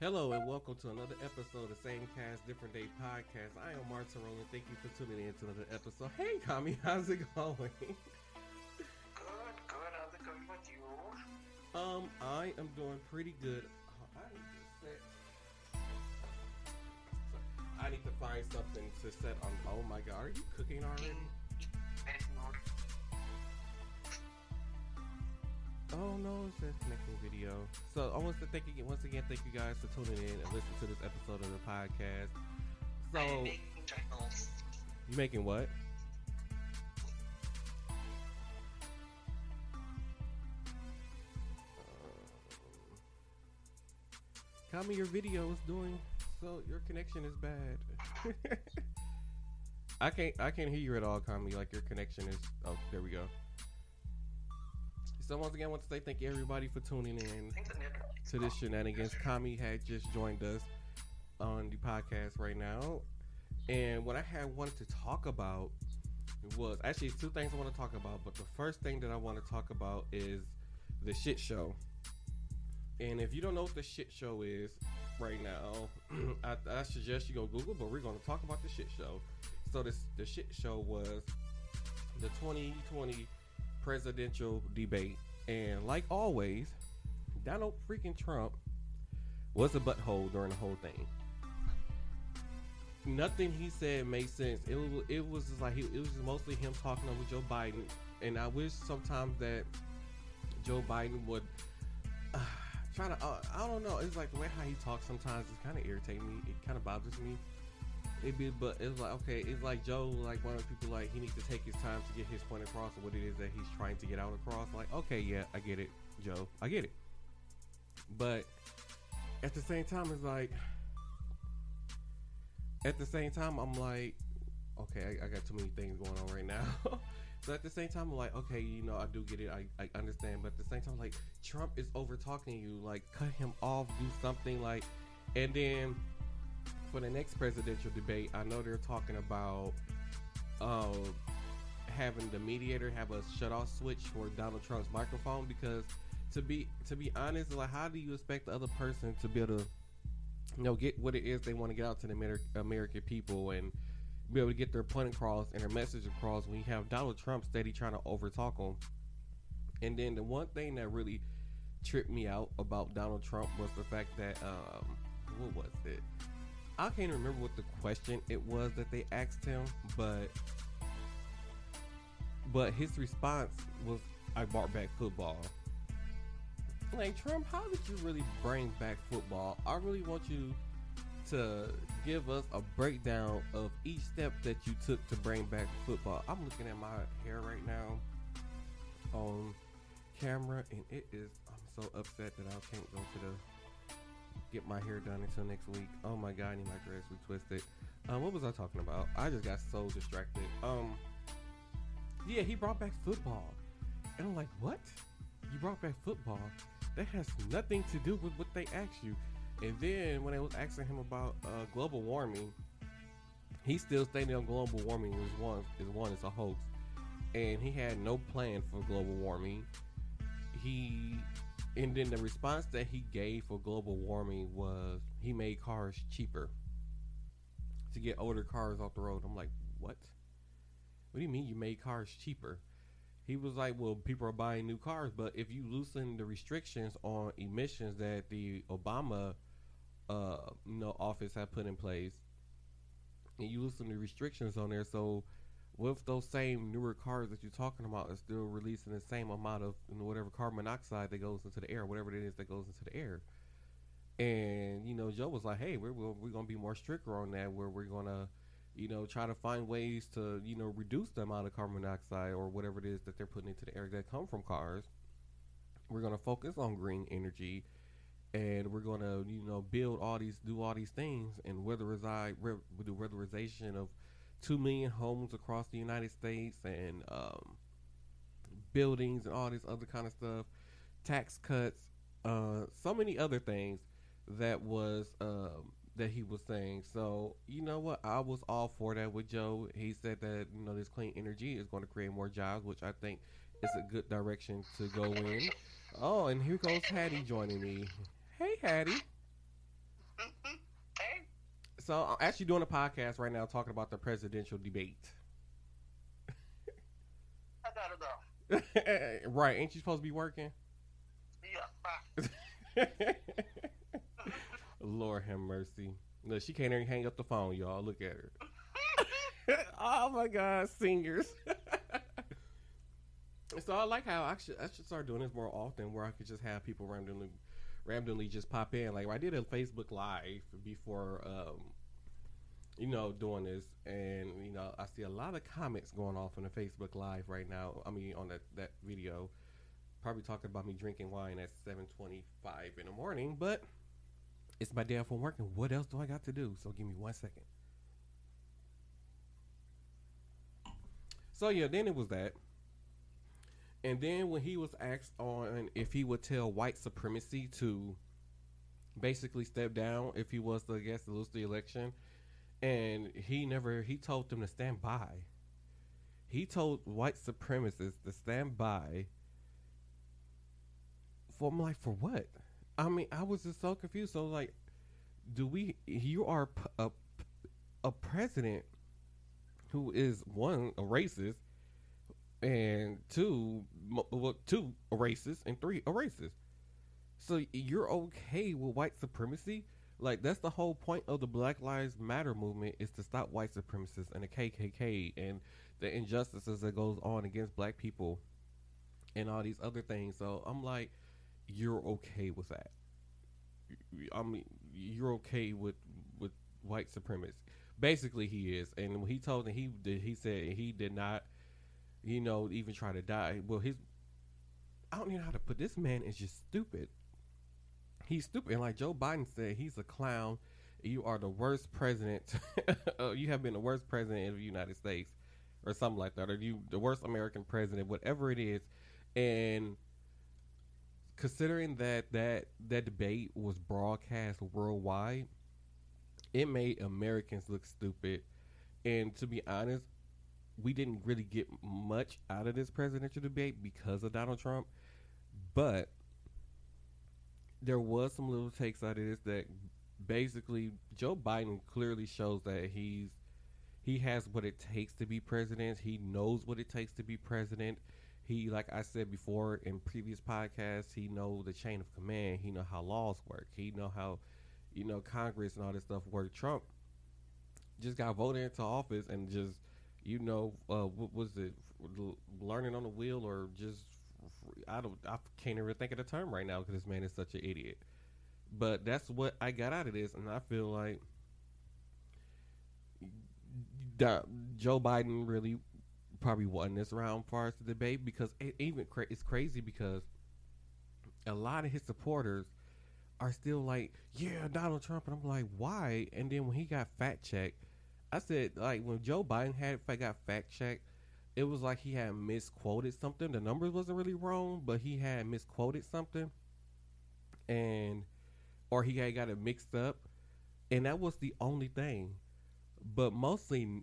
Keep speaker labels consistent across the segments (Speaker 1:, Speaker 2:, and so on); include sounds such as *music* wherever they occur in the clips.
Speaker 1: Hello and welcome to another episode of the Same Cast, Different Day podcast. I am Martin Rowland. Thank you for tuning in to another episode. Hey, Kami, *laughs* how's it going?
Speaker 2: Good, good. How's it going with you?
Speaker 1: Um, I am doing pretty good. Oh, I need to set. I need to find something to set on. Oh my God, are you cooking already? Says video. So I want to thank you once again. Thank you guys for tuning in and listening to this episode of the podcast. So
Speaker 2: I'm making
Speaker 1: you making what? Um, Kami, your video is doing so. Your connection is bad. *laughs* I can't. I can't hear you at all, Kami. Like your connection is. Oh, there we go. So once again, I want to say thank you everybody for tuning in
Speaker 2: I think the net.
Speaker 1: to this shenanigans. Kami had just joined us on the podcast right now, and what I had wanted to talk about was actually two things I want to talk about. But the first thing that I want to talk about is the shit show. And if you don't know what the shit show is right now, *clears throat* I, I suggest you go Google. But we're going to talk about the shit show. So this the shit show was the 2020 presidential debate, and like always, Donald freaking Trump was a butthole during the whole thing. Nothing he said made sense. It was it was just like he, it was mostly him talking over Joe Biden, and I wish sometimes that Joe Biden would uh, try to. Uh, I don't know. It's like the way how he talks sometimes is kind of irritating me. It kind of bothers me. It be, but it's like okay, it's like Joe, like one of the people, like he needs to take his time to get his point across what it is that he's trying to get out across. Like, okay, yeah, I get it, Joe, I get it. But at the same time, it's like, at the same time, I'm like, okay, I, I got too many things going on right now. *laughs* so at the same time, I'm like, okay, you know, I do get it, I, I understand. But at the same time, like, Trump is over talking you, like, cut him off, do something, like, and then for the next presidential debate, I know they're talking about uh, having the mediator have a shut off switch for Donald Trump's microphone because to be to be honest, like how do you expect the other person to be able to you know get what it is they want to get out to the Amer- American people and be able to get their point across and their message across when you have Donald Trump steady trying to overtalk them. And then the one thing that really tripped me out about Donald Trump was the fact that um, what was it? I can't remember what the question it was that they asked him, but but his response was, "I brought back football." Like Trump, how did you really bring back football? I really want you to give us a breakdown of each step that you took to bring back football. I'm looking at my hair right now on camera, and it is. I'm so upset that I can't go to the get my hair done until next week. Oh my god, I need my dress retwisted. Um, what was I talking about? I just got so distracted. Um, yeah, he brought back football, and I'm like, what? You brought back football? That has nothing to do with what they asked you. And then when I was asking him about uh, global warming, he still stated on global warming is one is one is a hoax, and he had no plan for global warming. He and then the response that he gave for global warming was he made cars cheaper to get older cars off the road. I'm like, what? What do you mean you made cars cheaper? He was like, well, people are buying new cars, but if you loosen the restrictions on emissions that the Obama, uh, you know, office had put in place, and you loosen the restrictions on there, so with those same newer cars that you're talking about are still releasing the same amount of you know, whatever carbon monoxide that goes into the air, whatever it is that goes into the air. And you know, Joe was like, "Hey, we're we're, gonna be more stricter on that. Where we're gonna, you know, try to find ways to you know reduce the amount of carbon monoxide or whatever it is that they're putting into the air that come from cars. We're gonna focus on green energy." And we're gonna, you know, build all these, do all these things, and weatherize, re- weatherization of two million homes across the United States and um, buildings and all this other kind of stuff, tax cuts, uh, so many other things that was um, that he was saying. So you know what, I was all for that with Joe. He said that you know this clean energy is going to create more jobs, which I think is a good direction to go in. Oh, and here goes Hattie joining me. Hey, Hattie. *laughs* So I'm actually doing a podcast right now talking about the presidential debate.
Speaker 2: I gotta *laughs* go.
Speaker 1: right? Ain't you supposed to be working?
Speaker 2: Yeah. *laughs*
Speaker 1: Lord have mercy. Look, she can't even hang up the phone, y'all. Look at her. *laughs* oh my God, singers. so I like how I should I should start doing this more often, where I could just have people randomly, randomly just pop in. Like I did a Facebook Live before, um, you know, doing this, and you know, I see a lot of comments going off on the Facebook Live right now. I mean, on that that video, probably talking about me drinking wine at seven twenty five in the morning, but it's my day off from work, and what else do I got to do? So give me one second. So yeah, then it was that. And then when he was asked on if he would tell white supremacy to basically step down if he was to I guess lose the election, and he never he told them to stand by. He told white supremacists to stand by. For I'm like, for what? I mean, I was just so confused. So like, do we? You are a a president who is one a racist, and two, well, two a racist, and three a racist. So you're okay with white supremacy? Like that's the whole point of the Black Lives Matter movement is to stop white supremacists and the KKK and the injustices that goes on against black people and all these other things. So I'm like, you're okay with that. I mean, you're okay with with white supremacy. Basically, he is. And when he told him he did, he said he did not, you know, even try to die. Well, his I don't even know how to put this man is just stupid. He's stupid. And like Joe Biden said, he's a clown. You are the worst president. *laughs* Uh, you have been the worst president of the United States, or something like that, or you the worst American president, whatever it is. And considering that that that debate was broadcast worldwide, it made Americans look stupid. And to be honest, we didn't really get much out of this presidential debate because of Donald Trump, but there was some little takes out of this that basically Joe Biden clearly shows that he's he has what it takes to be president. He knows what it takes to be president. He, like I said before in previous podcasts, he know the chain of command. He know how laws work. He know how, you know, Congress and all this stuff work. Trump just got voted into office and just, you know, uh, what was it, learning on the wheel or just, I don't, I can't even think of the term right now because this man is such an idiot. But that's what I got out of this, and I feel like Joe Biden really probably won this round far as the debate because it even cra- it's crazy because a lot of his supporters are still like, yeah, Donald Trump, and I'm like, why? And then when he got fact checked, I said like when Joe Biden had got fact checked, it was like he had misquoted something. The numbers wasn't really wrong, but he had misquoted something, and or he had got it mixed up, and that was the only thing. But mostly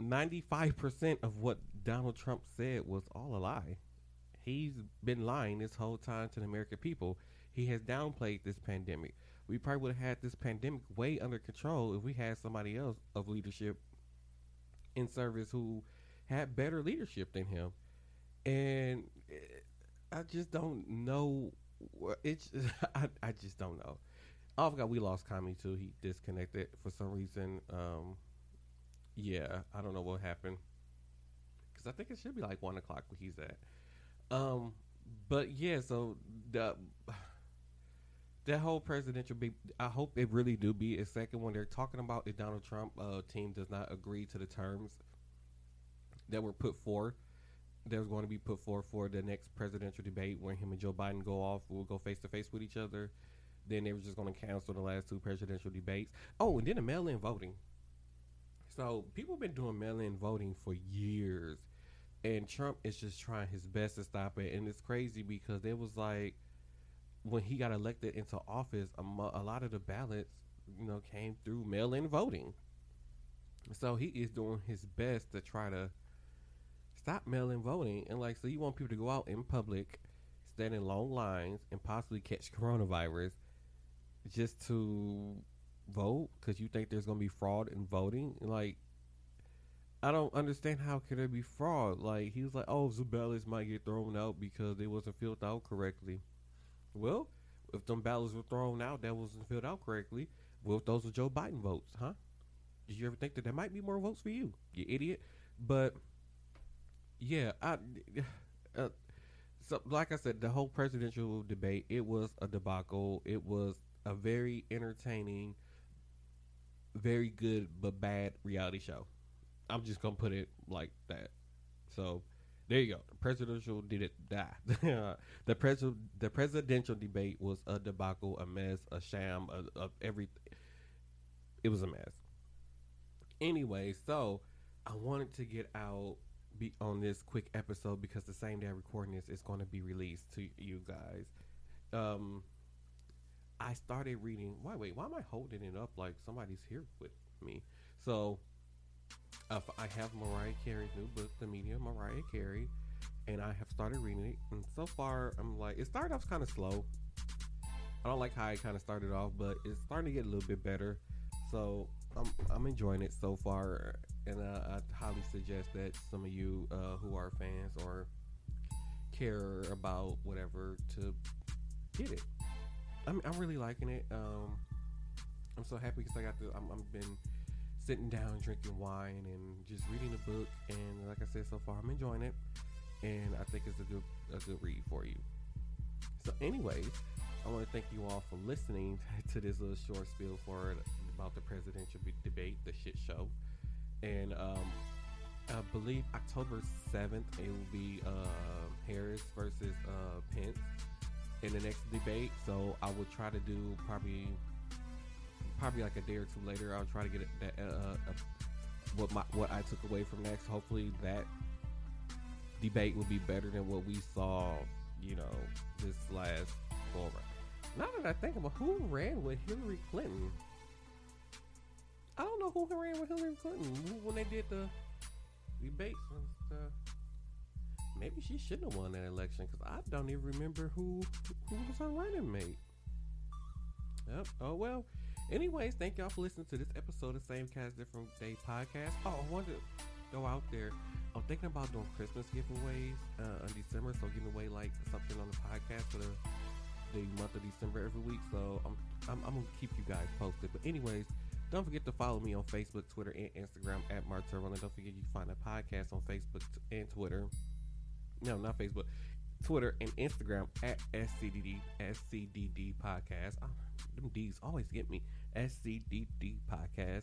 Speaker 1: 95% of what Donald Trump said was all a lie. He's been lying this whole time to the American people. He has downplayed this pandemic. We probably would have had this pandemic way under control if we had somebody else of leadership in service who had better leadership than him. And I just don't know. It's *laughs* I, I just don't know. I forgot we lost Kami too. He disconnected for some reason. Um, yeah, I don't know what happened because I think it should be like one o'clock where he's at. Um, but yeah, so the *sighs* that whole presidential be I hope it really do be a second one. they're talking about the Donald Trump uh, team does not agree to the terms that were put forth. That was going to be put forth for the next presidential debate when him and Joe Biden go off. We'll go face to face with each other. Then they were just going to cancel the last two presidential debates. Oh, and then the mail-in voting. So people have been doing mail-in voting for years, and Trump is just trying his best to stop it. And it's crazy because it was like when he got elected into office, a, mo- a lot of the ballots, you know, came through mail-in voting. So he is doing his best to try to stop mail-in voting. And like, so you want people to go out in public, stand in long lines, and possibly catch coronavirus, just to vote because you think there's gonna be fraud in voting. Like, I don't understand how could there be fraud. Like he was like, oh, ballots might get thrown out because they wasn't filled out correctly. Well, if them ballots were thrown out that wasn't filled out correctly, well, if those were Joe Biden votes, huh? Did you ever think that there might be more votes for you, you idiot? But yeah, I. Uh, so, like I said, the whole presidential debate, it was a debacle. It was a very entertaining, very good but bad reality show. I'm just gonna put it like that. So there you go. The presidential did it die. *laughs* the pres the presidential debate was a debacle, a mess, a sham, of every. It was a mess. Anyway, so I wanted to get out be on this quick episode because the same day I'm recording this is going to be released to you guys. Um, I started reading. Why wait? Why am I holding it up like somebody's here with me? So, uh, I have Mariah Carey's new book, The Meaning of Mariah Carey, and I have started reading it. And so far, I'm like, it started off kind of slow. I don't like how it kind of started off, but it's starting to get a little bit better. So I'm I'm enjoying it so far, and uh, I highly suggest that some of you uh, who are fans or care about whatever to get it. I'm I'm really liking it. Um, I'm so happy because I got the I'm, I've been sitting down drinking wine and just reading the book, and like I said, so far I'm enjoying it, and I think it's a good a good read for you. So, anyways, I want to thank you all for listening *laughs* to this little short spiel for about the presidential debate, the shit show, and um, I believe October seventh it will be uh, Harris versus uh, Pence in the next debate. So I will try to do probably probably like a day or two later. I'll try to get that uh, uh, what my what I took away from next. Hopefully that debate will be better than what we saw. You know, this last go. Now that I think about who ran with Hillary Clinton, I don't know who ran with Hillary Clinton when they did the debates and stuff. Maybe she shouldn't have won that election because I don't even remember who who was her running mate. Yep. Oh well. Anyways, thank y'all for listening to this episode of Same Cast Different Day podcast. Oh, I wanted to go out there. I'm thinking about doing Christmas giveaways uh, in December, so giving away like something on the podcast for the the month of December every week. So I'm I'm, I'm gonna keep you guys posted. But anyways, don't forget to follow me on Facebook, Twitter, and Instagram at Mark Turbo. And don't forget you can find a podcast on Facebook and Twitter. No, not Facebook. Twitter and Instagram at SCDD SCDD podcast. Oh, them D's always get me. SCDD podcast.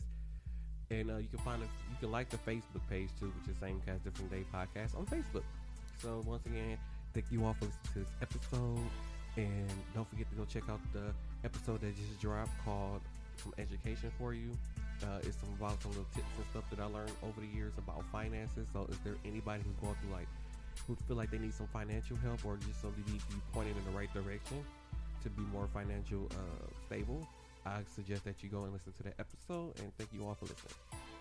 Speaker 1: And uh, you can find it. You can like the Facebook page too, which is Same Cast Different Day podcast on Facebook. So once again, thank you all for listening to this episode. And don't forget to go check out the episode that just dropped called some education for you. Uh, it's some about some little tips and stuff that I learned over the years about finances. So, is there anybody who's going through like who feel like they need some financial help or just somebody need to be pointed in the right direction to be more financial uh, stable? I suggest that you go and listen to that episode. And thank you all for listening.